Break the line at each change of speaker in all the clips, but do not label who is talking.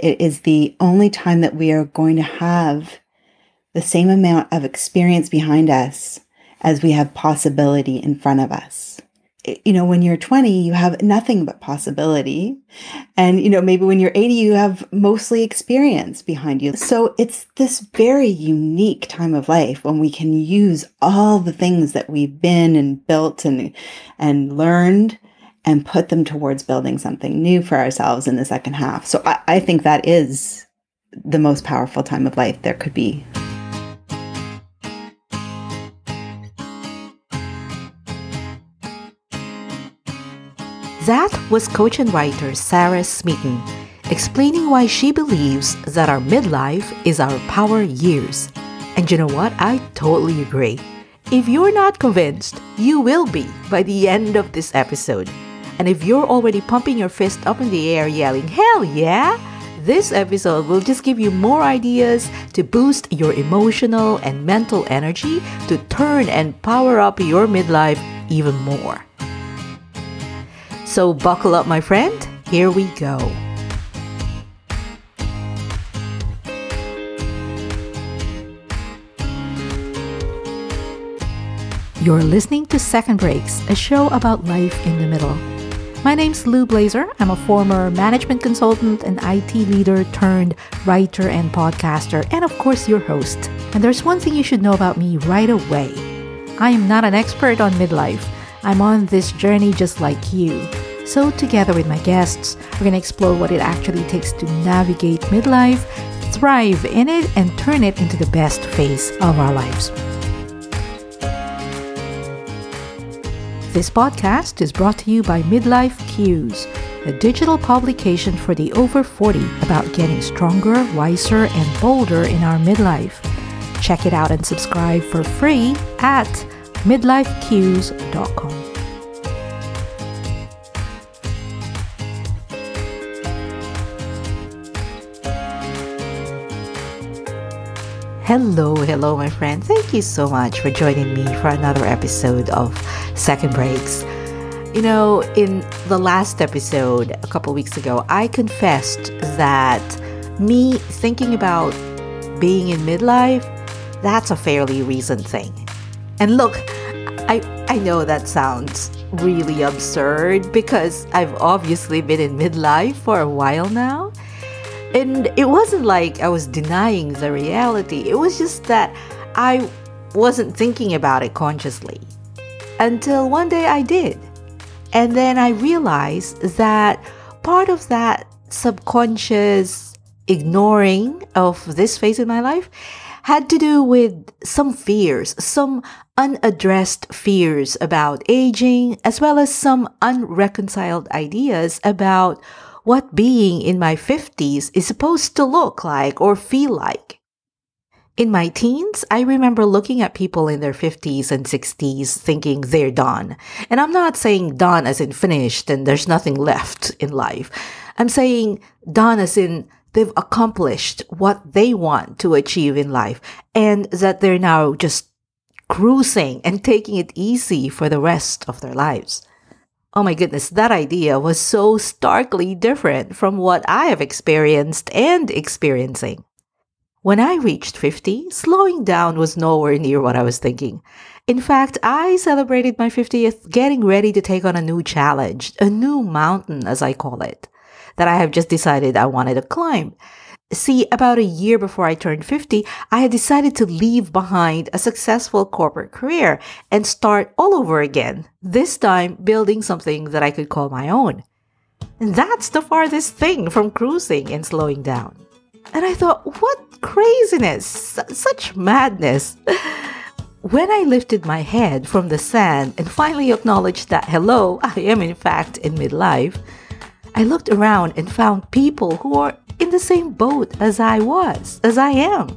It is the only time that we are going to have the same amount of experience behind us as we have possibility in front of us. You know, when you're 20, you have nothing but possibility. And, you know, maybe when you're 80, you have mostly experience behind you. So it's this very unique time of life when we can use all the things that we've been and built and, and learned and put them towards building something new for ourselves in the second half. So I, I think that is the most powerful time of life there could be.
That was coach and writer Sarah Smeaton explaining why she believes that our midlife is our power years. And you know what? I totally agree. If you're not convinced, you will be by the end of this episode. And if you're already pumping your fist up in the air yelling, hell yeah! This episode will just give you more ideas to boost your emotional and mental energy to turn and power up your midlife even more. So buckle up, my friend. Here we go. You're listening to Second Breaks, a show about life in the middle. My name's Lou Blaser. I'm a former management consultant and IT leader turned writer and podcaster, and of course, your host. And there's one thing you should know about me right away I am not an expert on midlife. I'm on this journey just like you. So, together with my guests, we're going to explore what it actually takes to navigate midlife, thrive in it, and turn it into the best phase of our lives. This podcast is brought to you by Midlife Cues, a digital publication for the over 40 about getting stronger, wiser, and bolder in our midlife. Check it out and subscribe for free at midlifecues.com. Hello, hello, my friend. Thank you so much for joining me for another episode of Second Breaks. You know, in the last episode a couple weeks ago, I confessed that me thinking about being in midlife, that's a fairly recent thing. And look, I, I know that sounds really absurd because I've obviously been in midlife for a while now. And it wasn't like I was denying the reality, it was just that I wasn't thinking about it consciously. Until one day I did. And then I realized that part of that subconscious ignoring of this phase in my life had to do with some fears, some unaddressed fears about aging, as well as some unreconciled ideas about what being in my 50s is supposed to look like or feel like. In my teens, I remember looking at people in their 50s and 60s thinking they're done. And I'm not saying done as in finished and there's nothing left in life. I'm saying done as in they've accomplished what they want to achieve in life and that they're now just cruising and taking it easy for the rest of their lives. Oh my goodness, that idea was so starkly different from what I have experienced and experiencing. When I reached 50, slowing down was nowhere near what I was thinking. In fact, I celebrated my 50th getting ready to take on a new challenge, a new mountain, as I call it, that I have just decided I wanted to climb. See, about a year before I turned 50, I had decided to leave behind a successful corporate career and start all over again, this time building something that I could call my own. And that's the farthest thing from cruising and slowing down. And I thought, what craziness, such madness. When I lifted my head from the sand and finally acknowledged that, hello, I am in fact in midlife, I looked around and found people who are in the same boat as I was, as I am.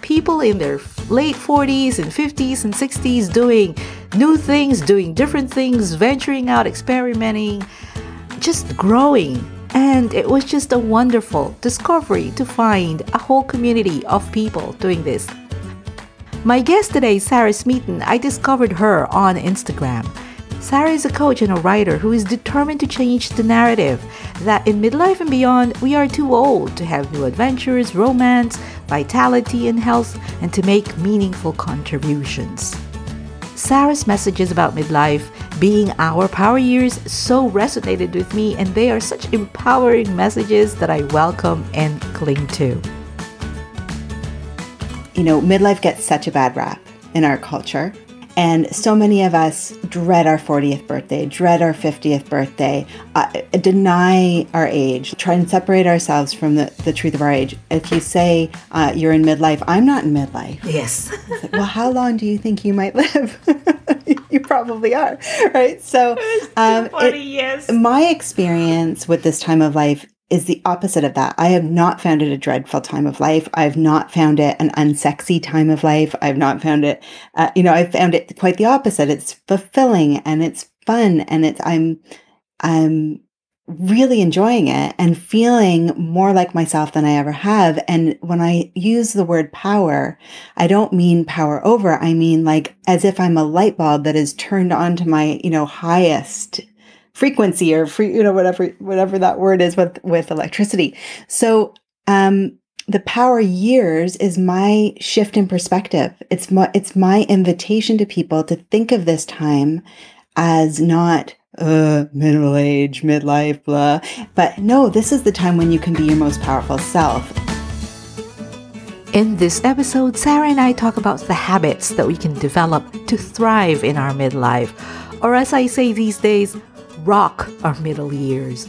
People in their late 40s and 50s and 60s doing new things, doing different things, venturing out, experimenting, just growing. And it was just a wonderful discovery to find a whole community of people doing this. My guest today, Sarah Smeaton, I discovered her on Instagram. Sarah is a coach and a writer who is determined to change the narrative that in midlife and beyond, we are too old to have new adventures, romance, vitality, and health, and to make meaningful contributions. Sarah's messages about midlife being our power years so resonated with me, and they are such empowering messages that I welcome and cling to.
You know, midlife gets such a bad rap in our culture. And so many of us dread our 40th birthday, dread our 50th birthday, uh, deny our age, try and separate ourselves from the, the truth of our age. If you say uh, you're in midlife, I'm not in midlife.
Yes.
like, well, how long do you think you might live? you probably are, right? So,
um, funny, it,
my experience with this time of life is the opposite of that. I have not found it a dreadful time of life. I've not found it an unsexy time of life. I've not found it, uh, you know, I've found it quite the opposite. It's fulfilling and it's fun and it's, I'm, I'm really enjoying it and feeling more like myself than I ever have. And when I use the word power, I don't mean power over. I mean like as if I'm a light bulb that is turned on to my, you know, highest frequency or free, you know, whatever, whatever that word is with, with electricity. So, um, the power years is my shift in perspective. It's my, it's my invitation to people to think of this time as not uh, middle age, midlife, blah. But no, this is the time when you can be your most powerful self.
In this episode, Sarah and I talk about the habits that we can develop to thrive in our midlife, or as I say these days, rock our middle years.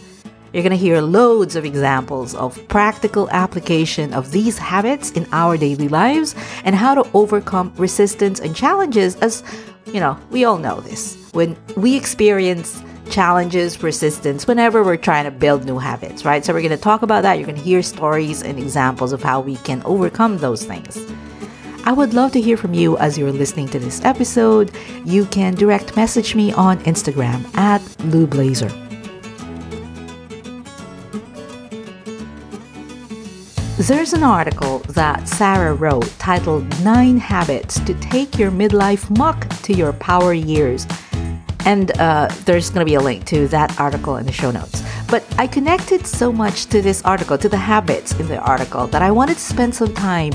You're going to hear loads of examples of practical application of these habits in our daily lives and how to overcome resistance and challenges as, you know, we all know this. When we experience challenges, resistance, whenever we're trying to build new habits, right? So we're going to talk about that. You're going to hear stories and examples of how we can overcome those things. I would love to hear from you as you're listening to this episode. You can direct message me on Instagram at Lou Blaser. There's an article that Sarah wrote titled Nine Habits to Take Your Midlife Muck to Your Power Years. And uh, there's going to be a link to that article in the show notes. But I connected so much to this article, to the habits in the article, that I wanted to spend some time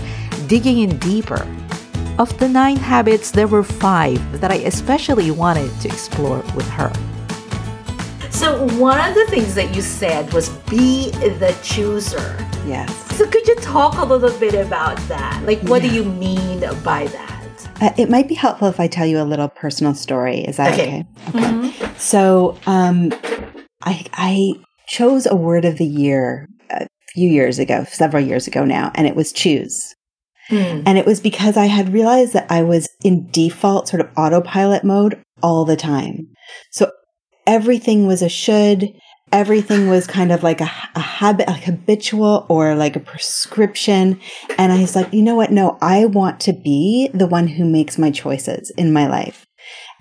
digging in deeper. Of the nine habits, there were five that I especially wanted to explore with her. So, one of the things that you said was be the chooser.
Yes.
So, could you talk a little bit about that? Like, what yeah. do you mean by that?
Uh, it might be helpful if I tell you a little personal story. Is that okay?
Okay. okay. Mm-hmm.
So, um, I, I chose a word of the year a few years ago, several years ago now, and it was choose. Mm. And it was because I had realized that I was in default sort of autopilot mode all the time. So everything was a should. Everything was kind of like a, a habit, like habitual or like a prescription. And I was like, you know what? No, I want to be the one who makes my choices in my life.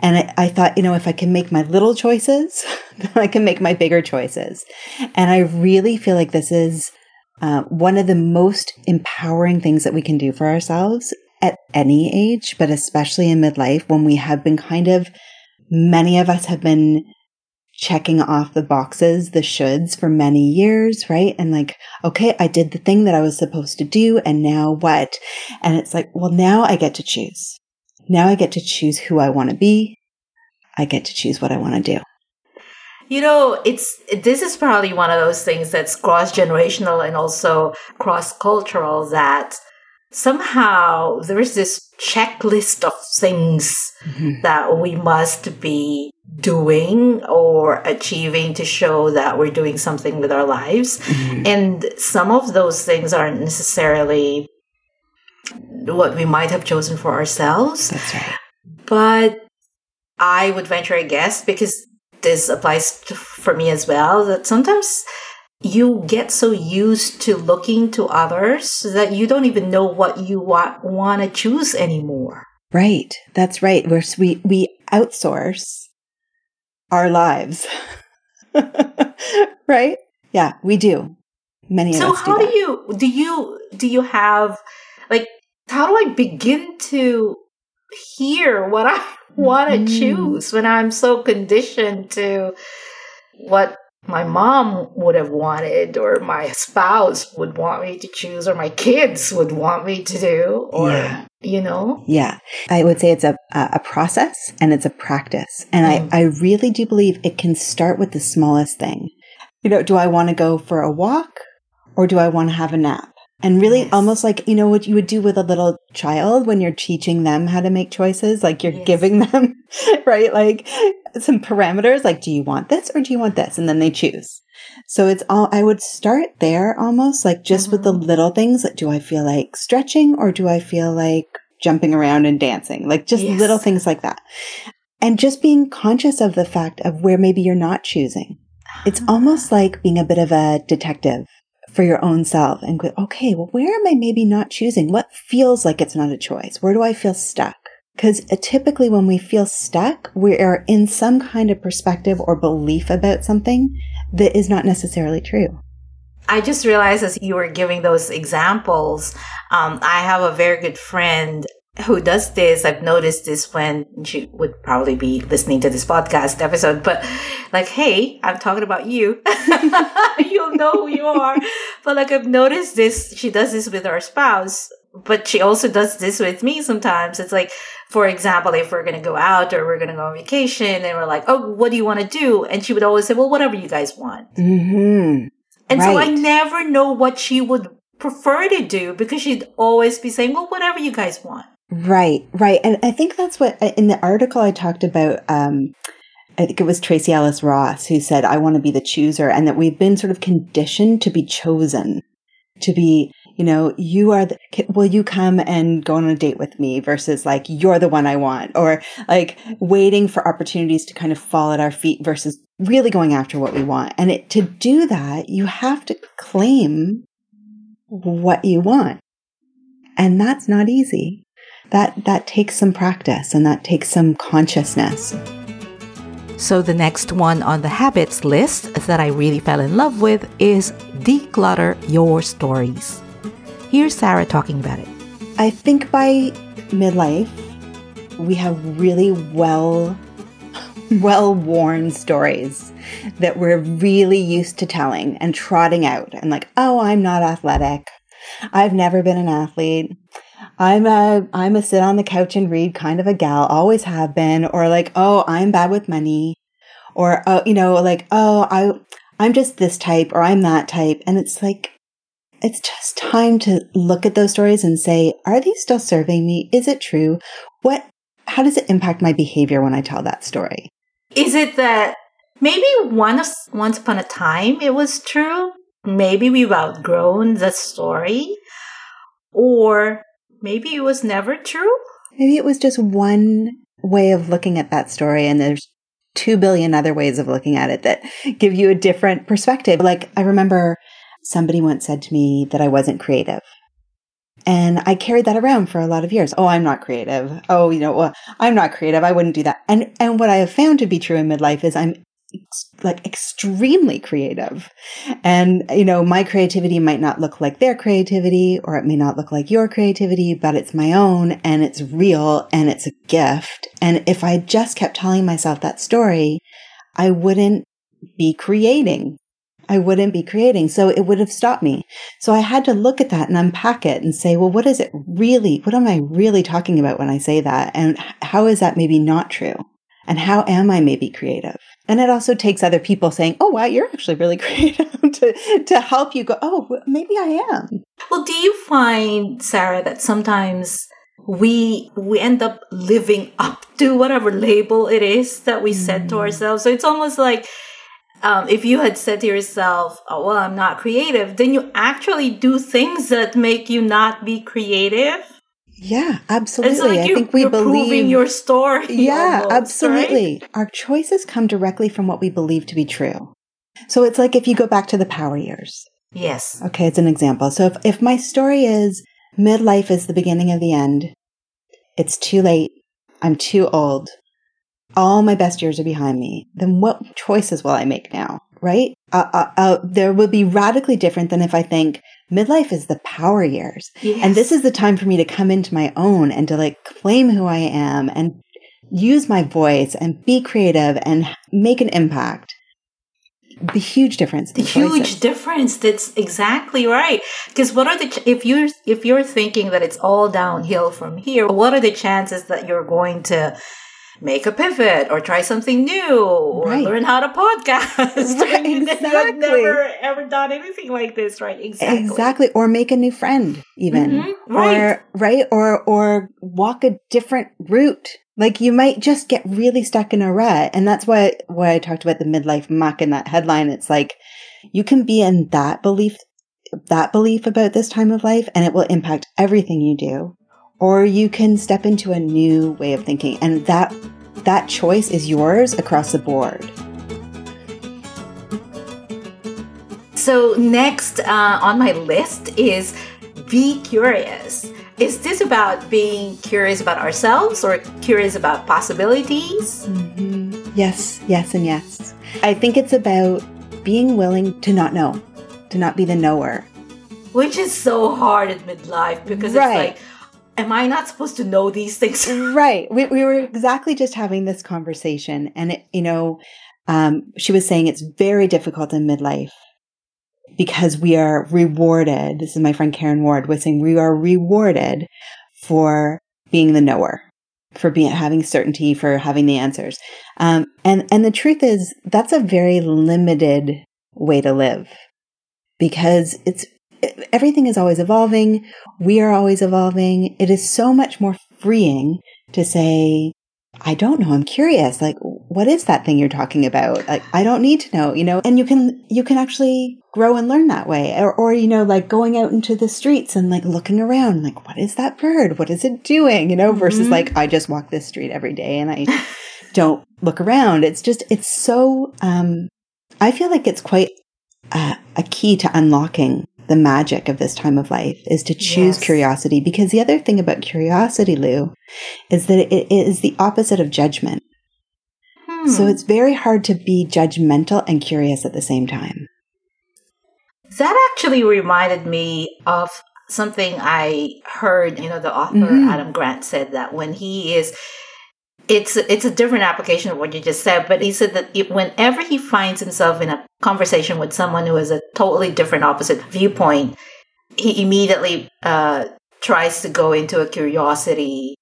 And I, I, thought, you know, if I can make my little choices, then I can make my bigger choices. And I really feel like this is uh, one of the most empowering things that we can do for ourselves at any age, but especially in midlife when we have been kind of, many of us have been checking off the boxes, the shoulds for many years, right? And like, okay, I did the thing that I was supposed to do. And now what? And it's like, well, now I get to choose. Now I get to choose who I want to be. I get to choose what I want to do.
You know, it's this is probably one of those things that's cross generational and also cross cultural that somehow there is this checklist of things mm-hmm. that we must be doing or achieving to show that we're doing something with our lives. Mm-hmm. And some of those things aren't necessarily what we might have chosen for ourselves.
That's right.
But I would venture a guess because this applies to, for me as well that sometimes you get so used to looking to others that you don't even know what you want want to choose anymore.
Right. That's right. We're, we we outsource our lives. right? Yeah, we do. Many
so
of us.
So how
do,
do you do you do you have like how do I begin to hear what I want to mm. choose when I'm so conditioned to what my mom would have wanted or my spouse would want me to choose or my kids would want me to do or yeah. you know
yeah i would say it's a a process and it's a practice and mm. i i really do believe it can start with the smallest thing you know do i want to go for a walk or do i want to have a nap and really yes. almost like, you know, what you would do with a little child when you're teaching them how to make choices, like you're yes. giving them, right? Like some parameters, like, do you want this or do you want this? And then they choose. So it's all, I would start there almost like just mm-hmm. with the mm-hmm. little things. Like, do I feel like stretching or do I feel like jumping around and dancing? Like just yes. little things like that. And just being conscious of the fact of where maybe you're not choosing. It's ah. almost like being a bit of a detective for your own self and go, okay, well, where am I maybe not choosing? What feels like it's not a choice? Where do I feel stuck? Because uh, typically when we feel stuck, we are in some kind of perspective or belief about something that is not necessarily true.
I just realized as you were giving those examples, um, I have a very good friend who does this. I've noticed this when she would probably be listening to this podcast episode, but like, hey, I'm talking about you. You'll know who you are. But like, I've noticed this. She does this with her spouse, but she also does this with me sometimes. It's like, for example, if we're going to go out or we're going to go on vacation and we're like, oh, what do you want to do? And she would always say, well, whatever you guys want.
Mm-hmm.
And right. so I never know what she would prefer to do because she'd always be saying, well, whatever you guys want.
Right, right. And I think that's what in the article I talked about. Um, I think it was Tracee Ellis Ross who said, I want to be the chooser, and that we've been sort of conditioned to be chosen, to be, you know, you are the, will you come and go on a date with me versus like, you're the one I want, or like waiting for opportunities to kind of fall at our feet versus really going after what we want. And it, to do that, you have to claim what you want. And that's not easy that that takes some practice and that takes some consciousness.
So the next one on the habits list that I really fell in love with is declutter your stories. Here's Sarah talking about it.
I think by midlife we have really well well worn stories that we're really used to telling and trotting out and like, oh, I'm not athletic. I've never been an athlete. I'm a I'm a sit on the couch and read kind of a gal, always have been, or like, oh, I'm bad with money, or oh, you know, like, oh, I I'm just this type or I'm that type, and it's like it's just time to look at those stories and say, are these still serving me? Is it true? What how does it impact my behavior when I tell that story?
Is it that maybe once once upon a time it was true? Maybe we've outgrown the story. Or maybe it was never true.
Maybe it was just one way of looking at that story, and there's two billion other ways of looking at it that give you a different perspective. Like, I remember somebody once said to me that I wasn't creative. And I carried that around for a lot of years. Oh, I'm not creative. Oh, you know, well, I'm not creative. I wouldn't do that. And and what I have found to be true in midlife is I'm like extremely creative. And, you know, my creativity might not look like their creativity or it may not look like your creativity, but it's my own and it's real and it's a gift. And if I just kept telling myself that story, I wouldn't be creating. I wouldn't be creating. So it would have stopped me. So I had to look at that and unpack it and say, well, what is it really? What am I really talking about when I say that? And how is that maybe not true? And how am I maybe creative? And it also takes other people saying, oh, wow, you're actually really creative to, to help you go, oh, maybe I am.
Well, do you find, Sarah, that sometimes we we end up living up to whatever label it is that we set to mm. ourselves. So it's almost like um, if you had said to yourself, "Oh well, I'm not creative," then you actually do things that make you not be creative.
Yeah, absolutely. Like I think we believe
your story.
Yeah,
almost,
absolutely. Right? Our choices come directly from what we believe to be true. So it's like if you go back to the power years.
Yes.
Okay, it's an example. So if, if my story is midlife is the beginning of the end, it's too late, I'm too old, all my best years are behind me, then what choices will I make now? Right? Uh, uh, uh, there will be radically different than if I think midlife is the power years.
Yes.
And this is the time for me to come into my own and to like claim who I am and use my voice and be creative and make an impact. The huge difference.
The huge difference. That's exactly right. Because what are the ch- if you're if you're thinking that it's all downhill from here, what are the chances that you're going to make a pivot or try something new or
Right.
learn how to podcast?
Right, exactly.
never ever done anything like this, right? Exactly.
Exactly. Or make a new friend even.
Mhm, right.
Or right. Or or walk a different route. Like you might just get really stuck in a rut. And that's why why I talked about the midlife muck in that headline. It's like you can be in that belief that belief about this time of life and it will impact everything you do. Or you can step into a new way of thinking. And that that choice is yours across the board.
So next uh, on my list is be curious. Is this about being curious about ourselves or curious about possibilities?
Mhm. Yes, yes, and yes. I think it's about being willing to not know, to not be the knower.
Which is so hard at midlife because
Right.
it's like, am I not supposed to know these things?
Right. We, we were exactly just having this conversation, and it, you know, um, she was saying it's very difficult in midlife because we are rewarded. This is my friend Karen Ward was saying we are rewarded for being the knower, for being having certainty, for having the answers. Um, and and the truth is that's a very limited way to live because it's everything is always evolving. We are always evolving. It is so much more freeing to say, I don't know. I'm curious. Like, what is that thing you're talking about? Like, I don't need to know, you know, and you can, you can actually grow and learn that way. Or, or, you know, like going out into the streets and like looking around, like, what is that bird? What is it doing? You know, versus
Mhm.
like, I just walk this street every day and I don't look around. It's just, it's so, um, I feel like it's quite a, a key to unlocking the magic of this time of life is to choose
Yes.
curiosity. Because the other thing about curiosity, Lou, is that it is the opposite of judgment.
Hmm.
So it's very hard to be judgmental and curious at the same time.
that actually reminded me of something I heard. You know, the author
Mhm.
Adam Grant said that when he is, it's it's a different application of what you just said, but he said that it, whenever he finds himself in a conversation with someone who has a totally different, opposite viewpoint, he immediately uh, tries to go into a curiosity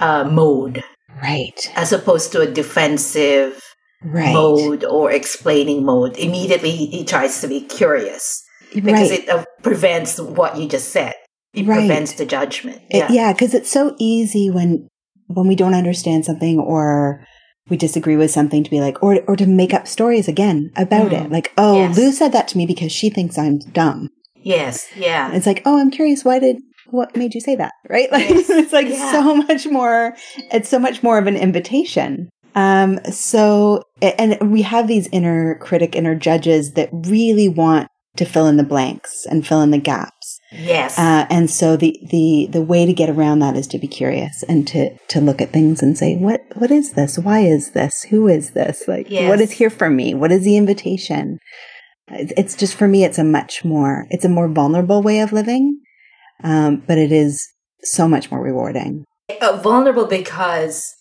uh, mode
Right.
as opposed to a defensive
Right.
mode or explaining mode. Immediately, he, he tries to be curious because
right.
it uh, prevents what you just said. It
Right.
prevents the judgment.
Yeah, because it's so easy when when we don't understand something or we disagree with something to be like, or or to make up stories again about
Mm.
it. Like, oh,
Yes.
Lou said that to me because she thinks I'm dumb.
Yes. Yeah.
It's like, oh, I'm curious. Why did what made you say that? Right? Like
Yes.
it's like
Yeah.
so much more. It's so much more of an invitation. Um. So, and we have these inner critic, inner judges that really want to fill in the blanks and fill in the gaps.
Yes.
Uh, and so the, the, the way to get around that is to be curious and to, to look at things and say, what, what is this? Why is this? Who is this? Like,
Yes.
what is here for me? What is the invitation? It's just for me, it's a much more, it's a more vulnerable way of living. Um, but it is so much more rewarding.
uh, vulnerable because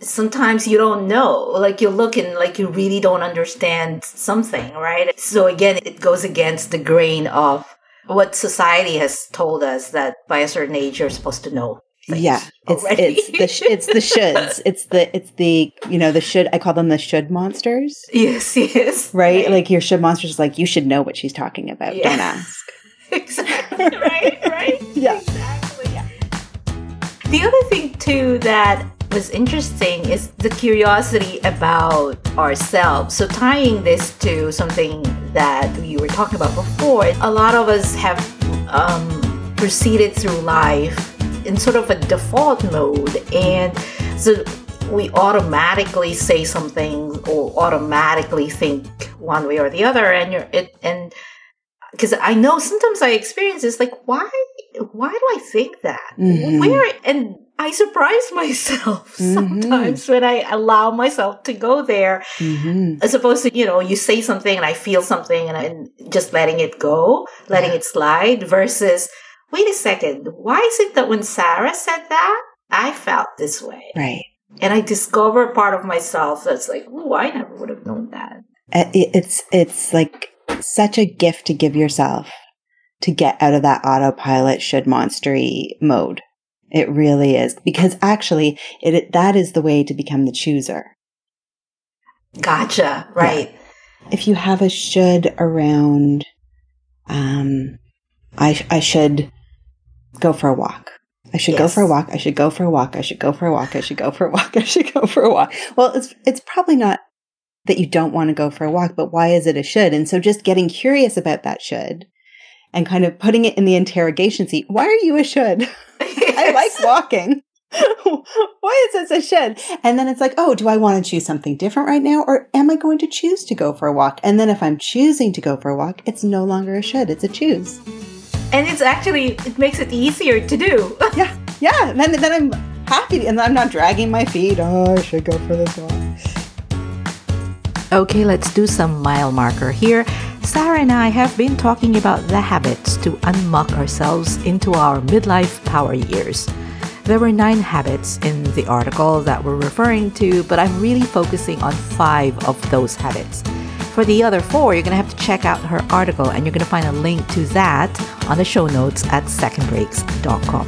sometimes you don't know. Like you look and like you really don't understand something, right? So again, it goes against the grain of what society has told us that by a certain age you're supposed to know.
yeah. It's, it's the, sh- it's the shoulds. It's the, it's the, you know, the should, I call them the should monsters.
yes, yes,
Right? Like your should monsters is like, you should know what she's talking about.
Yeah.
Don't ask.
exactly right, right,
Yeah.
exactly. The other thing too that was interesting is the curiosity about ourselves. So tying this to something that you were talking about before, a lot of us have um, proceeded through life in sort of a default mode, and so we automatically say something or automatically think one way or the other, and you're it and because I know sometimes I experience this like why why do I think that
Mhm.
where and I surprise myself mm-hmm. sometimes when I allow myself to go there, mm-hmm. as opposed to, you know, you say something and I feel something and I'm just letting it go, letting yeah. it slide versus, wait a second, why is it that when Sarah said that, I felt this way?
Right.
And I discover part of myself that's like, oh, I never would have known that.
Uh, it's, it's like such a gift to give yourself to get out of that autopilot should monstery mode it really is because actually it, that is the way to become the chooser.
Gotcha. Right.
Yeah. If you have a should around, um, I, I should go for a walk. I should yes. go for a walk. I should go for a walk. I should go for a walk. I should go for a walk. I should go for a walk. Well, it's, it's probably not that you don't want to go for a walk, but why is it a should? And so just getting curious about that should and kind of putting it in the interrogation seat. Why are you a should? I like walking. Why is this a should? And then it's like, oh, do I want to choose something different right now? Or am I going to choose to go for a walk? And then if I'm choosing to go for a walk, it's no longer a should, it's a choose.
And it's actually, it makes it easier to do.
yeah, yeah. And then, then I'm happy and I'm not dragging my feet. Oh, I should go for this walk.
Okay, let's do some mile marker here. Sarah and I have been talking about the habits to unmuck ourselves into our midlife power years. There were nine habits in the article that we're referring to, but I'm really focusing on five of those habits. For the other four, you're going to have to check out her article, and you're going to find a link to that on the show notes at secondbreaks.com.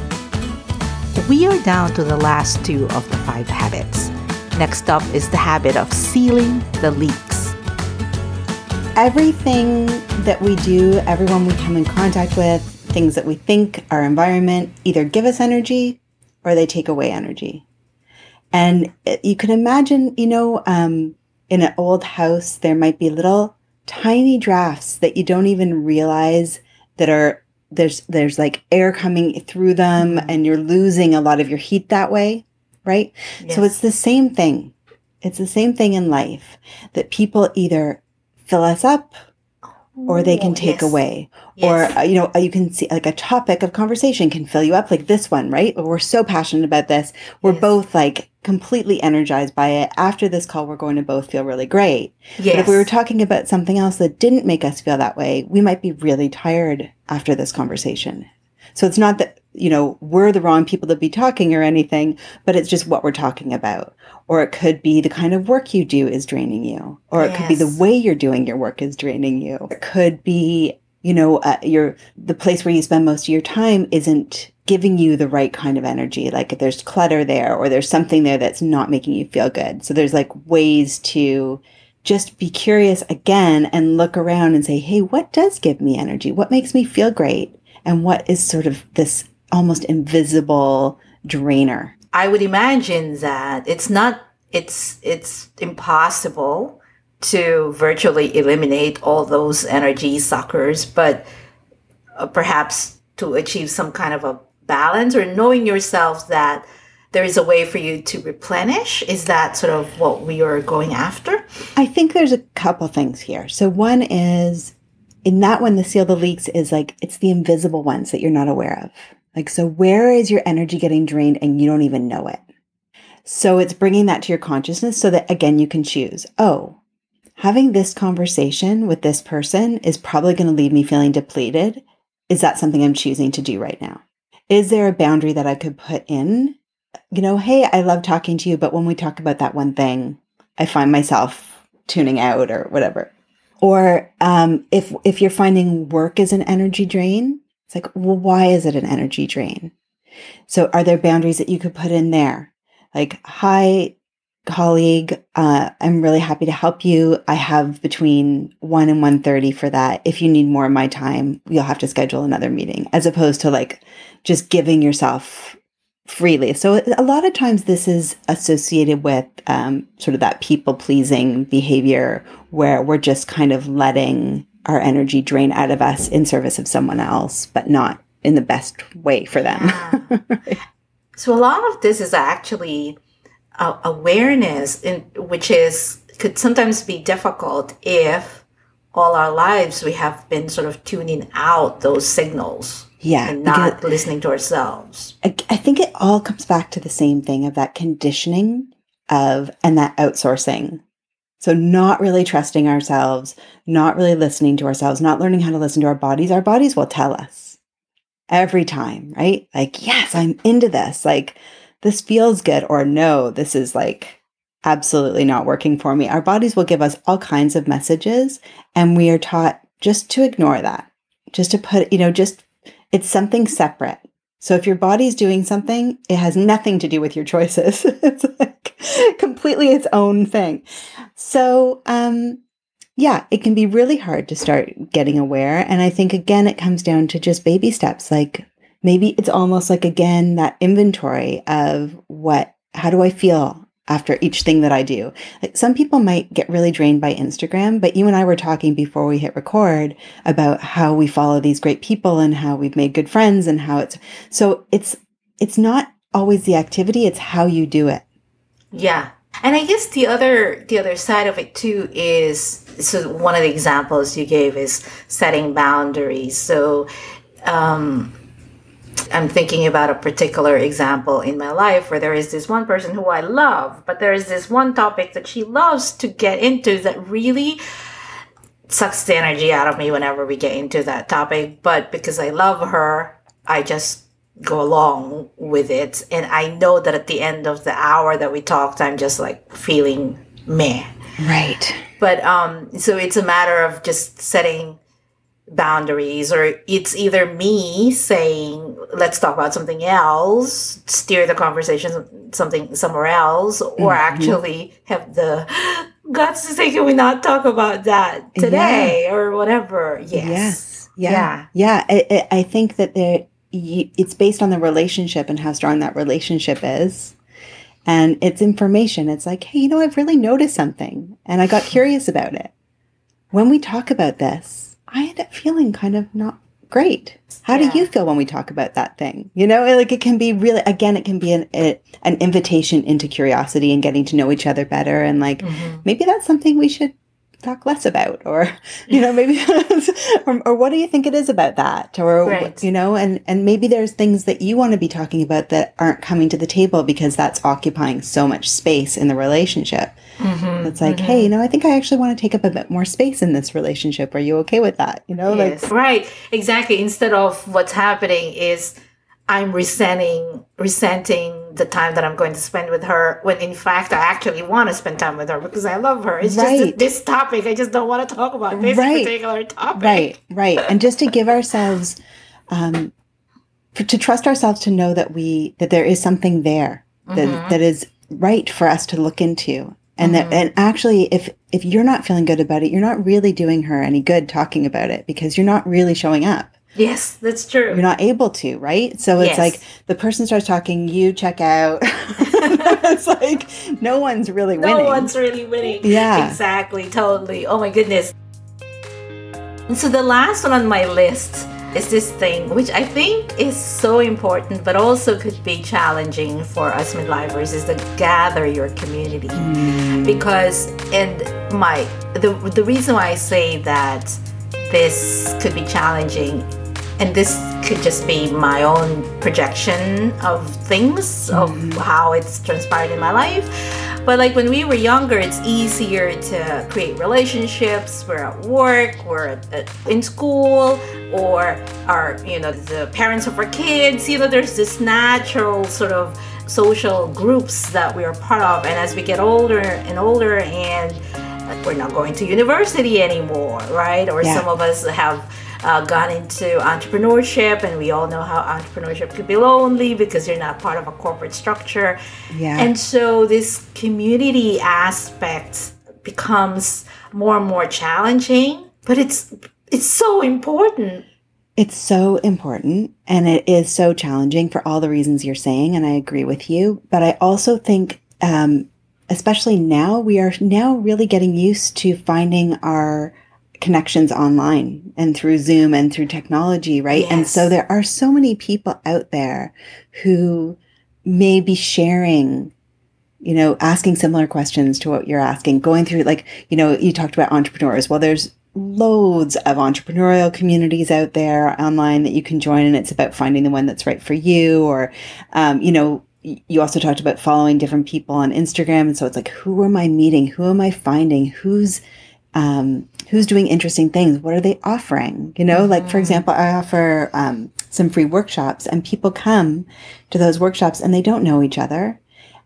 We are down to the last two of the five habits. Next up is the habit of sealing the leaks
everything that we do, everyone we come in contact with, things that we think, our environment either give us energy or they take away energy. And you can imagine, you know, um, in an old house, there might be little tiny drafts that you don't even realize that are there's there's like air coming through them mm-hmm. and you're losing a lot of your heat that way right yes. so it's the same thing it's the same thing in life that people either fill us up or they can take yes. away yes. or uh, you know you can see like a topic of conversation can fill you up like this one right we're so passionate about this we're yes. both like completely energized by it after this call we're going to both feel really great yes. but if we were talking about something else that didn't make us feel that way we might be really tired after this conversation so it's not that you know we're the wrong people to be talking or anything but it's just what we're talking about. Or it could be the kind of work you do is draining you. Or it yes. could be the way you're doing your work is draining you. It could be you know uh, your the place where you spend most of your time isn't giving you the right kind of energy. Like if there's clutter there or there's something there that's not making you feel good. So there's like ways to just be curious again and look around and say hey what does give me energy? What makes me feel great? And what is sort of this almost invisible drainer
I would imagine that it's not it's it's impossible to virtually eliminate all those energy suckers, but uh, perhaps to achieve some kind of a balance or knowing yourself that there is a way for you to replenish. Is that sort of what we are going after?
I think there's a couple things here. So one is in that one, the seal the leaks is like it's the invisible ones that you're not aware of. Like, so where is your energy getting drained and you don't even know it? So it's bringing that to your consciousness so that again, you can choose, oh, having this conversation with this person is probably going to leave me feeling depleted. Is that something I'm choosing to do right now? Is there a boundary that I could put in? You know, hey, I love talking to you, but when we talk about that one thing, I find myself tuning out or whatever. Or um, if if you're finding work is an energy drain, it's like, well, why is it an energy drain? So are there boundaries that you could put in there? Like, hi, colleague, uh, I'm really happy to help you. I have between 1 and 1.30 for that. If you need more of my time, you'll have to schedule another meeting, as opposed to like just giving yourself freely. So a lot of times this is associated with um, sort of that people pleasing behavior where we're just kind of letting our energy drain out of us in service of someone else, but not in the best way for them.
Yeah. so a lot of this is actually uh, awareness, in, which is could sometimes be difficult if all our lives we have been sort of tuning out those signals
Yeah.
and not listening to ourselves.
I, I think it all comes back to the same thing of that conditioning of and that outsourcing. So not really trusting ourselves, not really listening to ourselves, not learning how to listen to our bodies. Our bodies will tell us every time, right? Like, yes, I'm into this. Like, this feels good, or no, this is like absolutely not working for me. Our bodies will give us all kinds of messages, and we are taught just to ignore that, just to put, you know, just it's something separate. So if your body's doing something, it has nothing to do with your choices. it's like completely its own thing. So, um, yeah, it can be really hard to start getting aware. And I think, again, it comes down to just baby steps. Like maybe it's almost like, again, that inventory of what, how do I feel? after each thing that I do. Like some people might get really drained by Instagram, but you and I were talking before we hit record about how we follow these great people and how we've made good friends and how it's so it's it's not always the activity, it's how you do it.
Yeah. And I guess the other the other side of it too is so one of the examples you gave is setting boundaries. So um I'm thinking about a particular example in my life where there is this one person who I love, but there is this one topic that she loves to get into that really sucks the energy out of me whenever we get into that topic. But because I love her, I just go along with it. And I know that at the end of the hour that we talked, I'm just like feeling meh.
Right.
But um, so it's a matter of just setting boundaries or it's either me saying let's talk about something else steer the conversation something somewhere else or mm-hmm. actually have the guts to say can we not talk about that today yeah. or whatever yes
yes yeah yeah, yeah. I, I think that there it's based on the relationship and how strong that relationship is and it's information it's like hey you know i've really noticed something and i got curious about it when we talk about this I end up feeling kind of not great. How yeah. do you feel when we talk about that thing? You know, like it can be really, again, it can be an, a, an invitation into curiosity and getting to know each other better. And like, mm-hmm. maybe that's something we should talk less about or you know maybe or, or, what do you think it is about that? Or right. you know and and maybe there's things that you want to be talking about that aren't coming to the table because that's occupying so much space in the relationship. Mm-hmm, it's like mm-hmm. hey you know i think i actually want to take up a bit more space in this relationship. Are you okay with that? You know
yes. like right. Exactly. Instead of what's happening is I'm resenting resenting the time that I'm going to spend with her when in fact I actually want to spend time with her because I love her. It's right. just this topic. I just don't want to talk about this right. particular topic.
Right, right. And just to give ourselves um for, to trust ourselves to know that we that there is something there that, mm-hmm. that is right for us to look into. And mm-hmm. that and actually if if you're not feeling good about it, you're not really doing her any good talking about it because you're not really showing up.
Yes, that's true.
You're not able to, right? So it's yes. like the person starts talking, you check out. it's like no one's really winning.
No one's really winning.
Yeah.
Exactly, totally. Oh my goodness. And so the last one on my list is this thing which I think is so important but also could be challenging for us midlifers is to gather your community. Mm. Because and my the the reason why I say that this could be challenging and this could just be my own projection of things mm-hmm. of how it's transpired in my life. But like when we were younger it's easier to create relationships. We're at work we're at, in school or our you know the parents of our kids. You know there's this natural sort of social groups that we are part of. And as we get older and older and we're not going to university anymore right? Or yeah. some of us have uh, gone into entrepreneurship, and we all know how entrepreneurship could be lonely because you're not part of a corporate structure.
Yeah.
And so this community aspect becomes more and more challenging, but it's it's so important.
It's so important and it is so challenging for all the reasons you're saying, and I agree with you. But I also think, um, especially now, we are now really getting used to finding our connections online and through Zoom and through technology, right? Yes. And so there are so many people out there who may be sharing, you know, asking similar questions to what you're asking, going through like, you know, you talked about entrepreneurs. Well, there's loads of entrepreneurial communities out there online that you can join, and it's about finding the one that's right for you. Or, um, you know, you also talked about following different people on Instagram, and so it's like, who am I meeting? Who am I finding? Who's um, who's doing interesting things? What are they offering? You know, mm-hmm. like for mm-hmm. example, I offer um, some free workshops, and people come to those workshops and they don't know each other,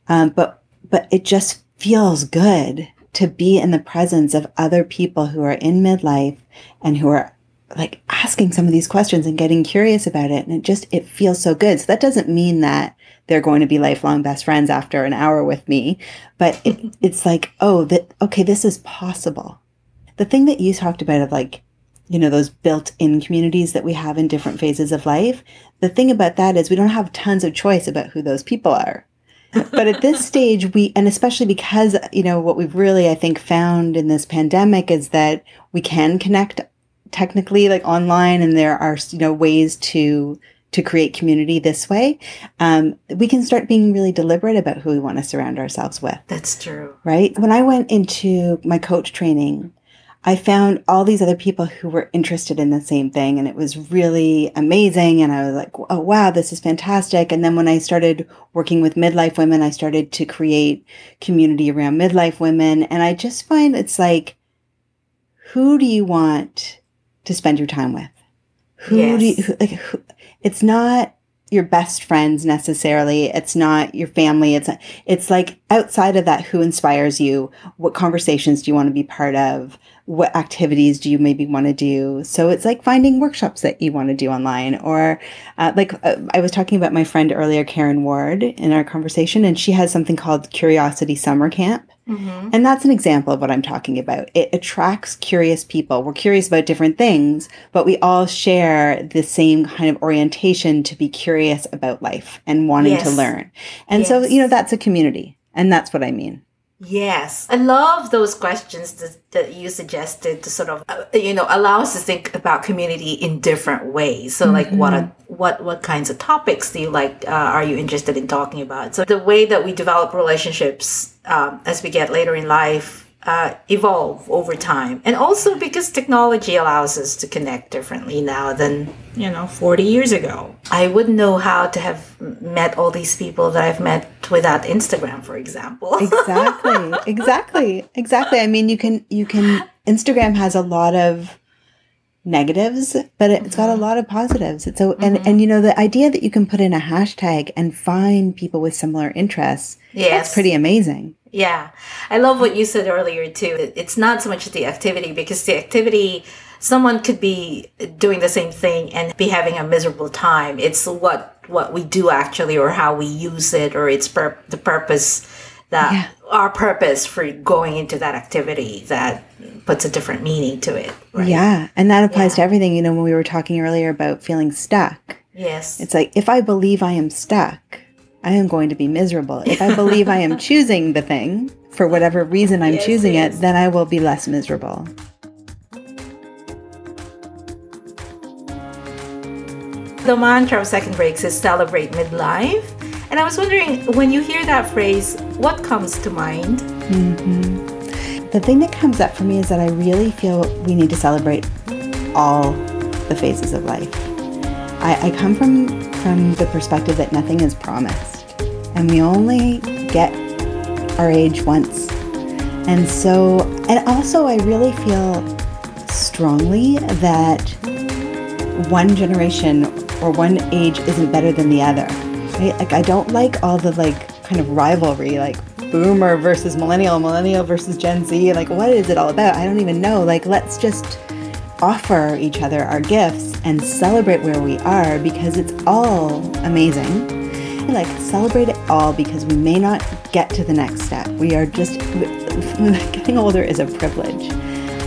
um, but but it just feels good to be in the presence of other people who are in midlife and who are like asking some of these questions and getting curious about it and it just it feels so good so that doesn't mean that they're going to be lifelong best friends after an hour with me but it, it's like oh that okay this is possible the thing that you talked about of like you know those built-in communities that we have in different phases of life the thing about that is we don't have tons of choice about who those people are. But at this stage we and especially because you know what we've really i think found in this pandemic is that we can connect technically like online and there are you know ways to to create community this way. Um, we can start being really deliberate about who we want to surround ourselves with.
That's true.
Right? When i went into my coach training I found all these other people who were interested in the same thing and it was really amazing. And I was like, oh, wow, this is fantastic. And then when I started working with midlife women, I started to create community around midlife women. And I just find it's like, who do you want to spend your time with? Who yes. do you, who, like, who, it's not your best friends necessarily. It's not your family. It's, it's like outside of that, who inspires you? What conversations do you want to be part of? What activities do you maybe want to do? So it's like finding workshops that you want to do online, or uh, like uh, I was talking about my friend earlier, Karen Ward, in our conversation, and she has something called Curiosity Summer Camp. Mm-hmm. And that's an example of what I'm talking about. It attracts curious people. We're curious about different things, but we all share the same kind of orientation to be curious about life and wanting yes. to learn. And yes. so, you know, that's a community. And that's what I mean.
Yes, I love those questions that, that you suggested to sort of uh, you know allow us to think about community in different ways. So, mm-hmm. like, what are, what what kinds of topics do you like? Uh, are you interested in talking about? So, the way that we develop relationships um, as we get later in life uh, evolve over time, and also because technology allows us to connect differently now than you know 40 years ago. I wouldn't know how to have met all these people that I've met without Instagram, for example.
exactly, exactly, exactly. I mean, you can you can Instagram has a lot of negatives, but it's got a mm-hmm. lot of positives. It's so and mm-hmm. and you know the idea that you can put in a hashtag and find people with similar interests. Yes, that's pretty amazing.
Yeah. I love what you said earlier too. It's not so much the activity because the activity, someone could be doing the same thing and be having a miserable time. It's what, what we do actually or how we use it or it's pur- the purpose that yeah. our purpose for going into that activity that puts a different meaning to it.
Right? Yeah. And that applies yeah. to everything. You know, when we were talking earlier about feeling stuck.
Yes.
It's like, if I believe I am stuck, I am going to be miserable. If I believe I am choosing the thing for whatever reason I'm yes, choosing yes. it, then I will be less miserable.
The mantra of Second Breaks is celebrate midlife. And I was wondering, when you hear that phrase, what comes to mind?
Mm-hmm. The thing that comes up for me is that I really feel we need to celebrate all the phases of life. I, I come from from the perspective that nothing is promised and we only get our age once. And so, and also, I really feel strongly that one generation or one age isn't better than the other. Right? Like, I don't like all the like kind of rivalry, like boomer versus millennial, millennial versus Gen Z. Like, what is it all about? I don't even know. Like, let's just offer each other our gifts and celebrate where we are because it's all amazing. Like, celebrate it all because we may not get to the next step. We are just, getting older is a privilege.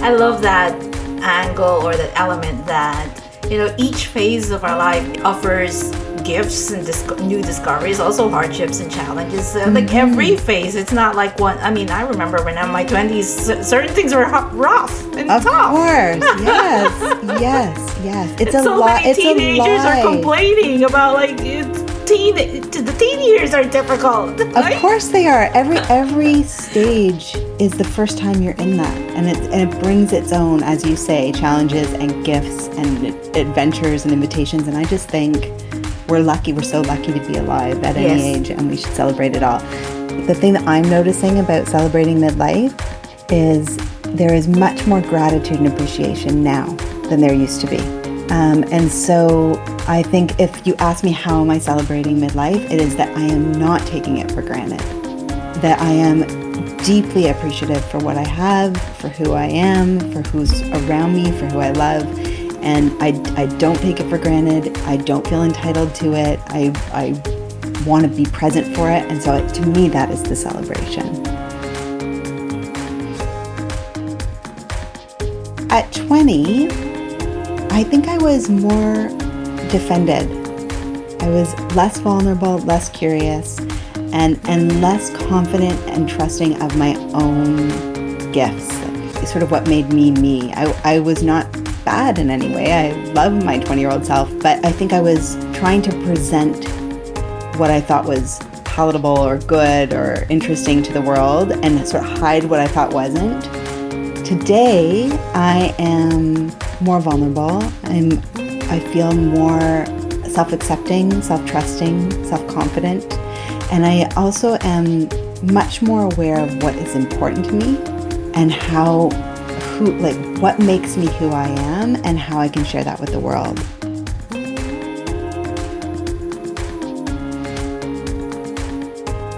I love that angle or that element that, you know, each phase of our life offers gifts and new discoveries, also hardships and challenges. Uh, mm-hmm. Like every phase, it's not like one. I mean, I remember when I'm in my twenties, certain things were rough and
of
tough.
Of course, yes, yes, yes.
It's and a so lot. Many teenagers are complaining about like it's teen the teen years are difficult.
Of course they are. Every every stage is the first time you're in that, and it and it brings its own, as you say, challenges and gifts and adventures and invitations. And I just think we're lucky. We're so lucky to be alive at yes. any age, and we should celebrate it all. The thing that I'm noticing about celebrating midlife is there is much more gratitude and appreciation now than there used to be. Um, and so I think if you ask me how am I celebrating midlife, it is that I am not taking it for granted. That I am deeply appreciative for what I have, for who I am, for who's around me, for who I love. And I, I don't take it for granted. I don't feel entitled to it. I, I want to be present for it. And so to me, that is the celebration. At 20, I think I was more defended. I was less vulnerable, less curious, and, and less confident and trusting of my own gifts. sort of what made me me. I, I was not bad in any way. I love my 20 year old self, but I think I was trying to present what I thought was palatable or good or interesting to the world and sort of hide what I thought wasn't. Today, I am more vulnerable. I'm, I feel more self accepting, self trusting, self confident. And I also am much more aware of what is important to me and how, who, like, what makes me who I am and how I can share that with the world.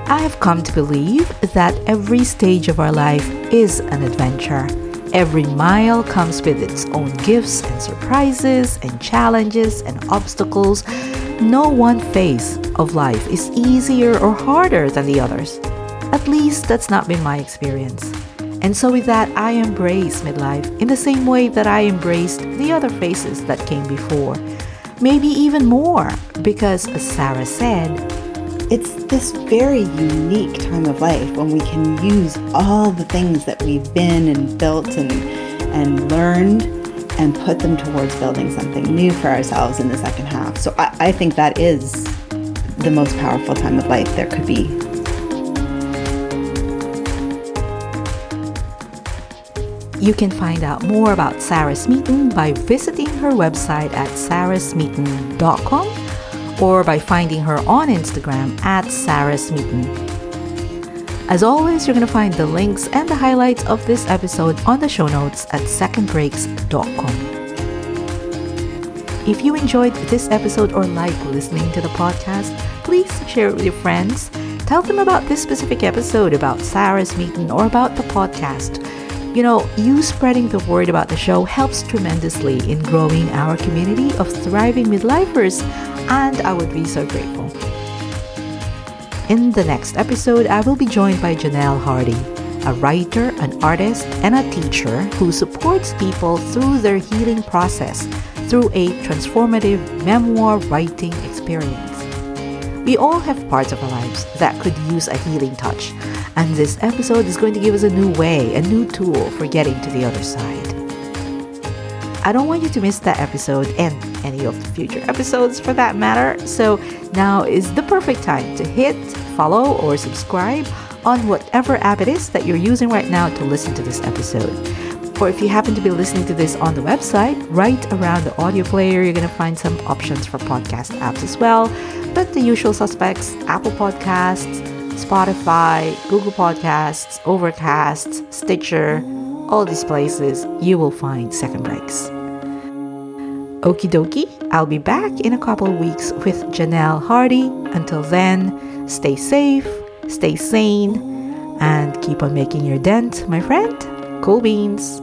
I have come to believe that every stage of our life is an adventure. Every mile comes with its own gifts and surprises and challenges and obstacles. No one phase of life is easier or harder than the others. At least that's not been my experience. And so, with that, I embrace midlife in the same way that I embraced the other phases that came before. Maybe even more, because as Sarah said,
it's this very unique time of life when we can use all the things that we've been and built and, and learned and put them towards building something new for ourselves in the second half. So I, I think that is the most powerful time of life there could be.
You can find out more about Sarah Smeaton by visiting her website at sarahsmeaton.com or by finding her on Instagram at Sarah Smeaton. As always, you're going to find the links and the highlights of this episode on the show notes at secondbreaks.com. If you enjoyed this episode or like listening to the podcast, please share it with your friends. Tell them about this specific episode, about Sarah Smeaton, or about the podcast. You know, you spreading the word about the show helps tremendously in growing our community of thriving midlifers and I would be so grateful. In the next episode, I will be joined by Janelle Hardy, a writer, an artist, and a teacher who supports people through their healing process through a transformative memoir writing experience. We all have parts of our lives that could use a healing touch, and this episode is going to give us a new way, a new tool for getting to the other side. I don't want you to miss that episode and any of the future episodes for that matter. So now is the perfect time to hit follow or subscribe on whatever app it is that you're using right now to listen to this episode. Or if you happen to be listening to this on the website, right around the audio player, you're going to find some options for podcast apps as well. But the usual suspects Apple Podcasts, Spotify, Google Podcasts, Overcast, Stitcher, all these places, you will find Second Breaks. Okie dokie, I'll be back in a couple of weeks with Janelle Hardy. Until then, stay safe, stay sane, and keep on making your dent, my friend. Cool beans.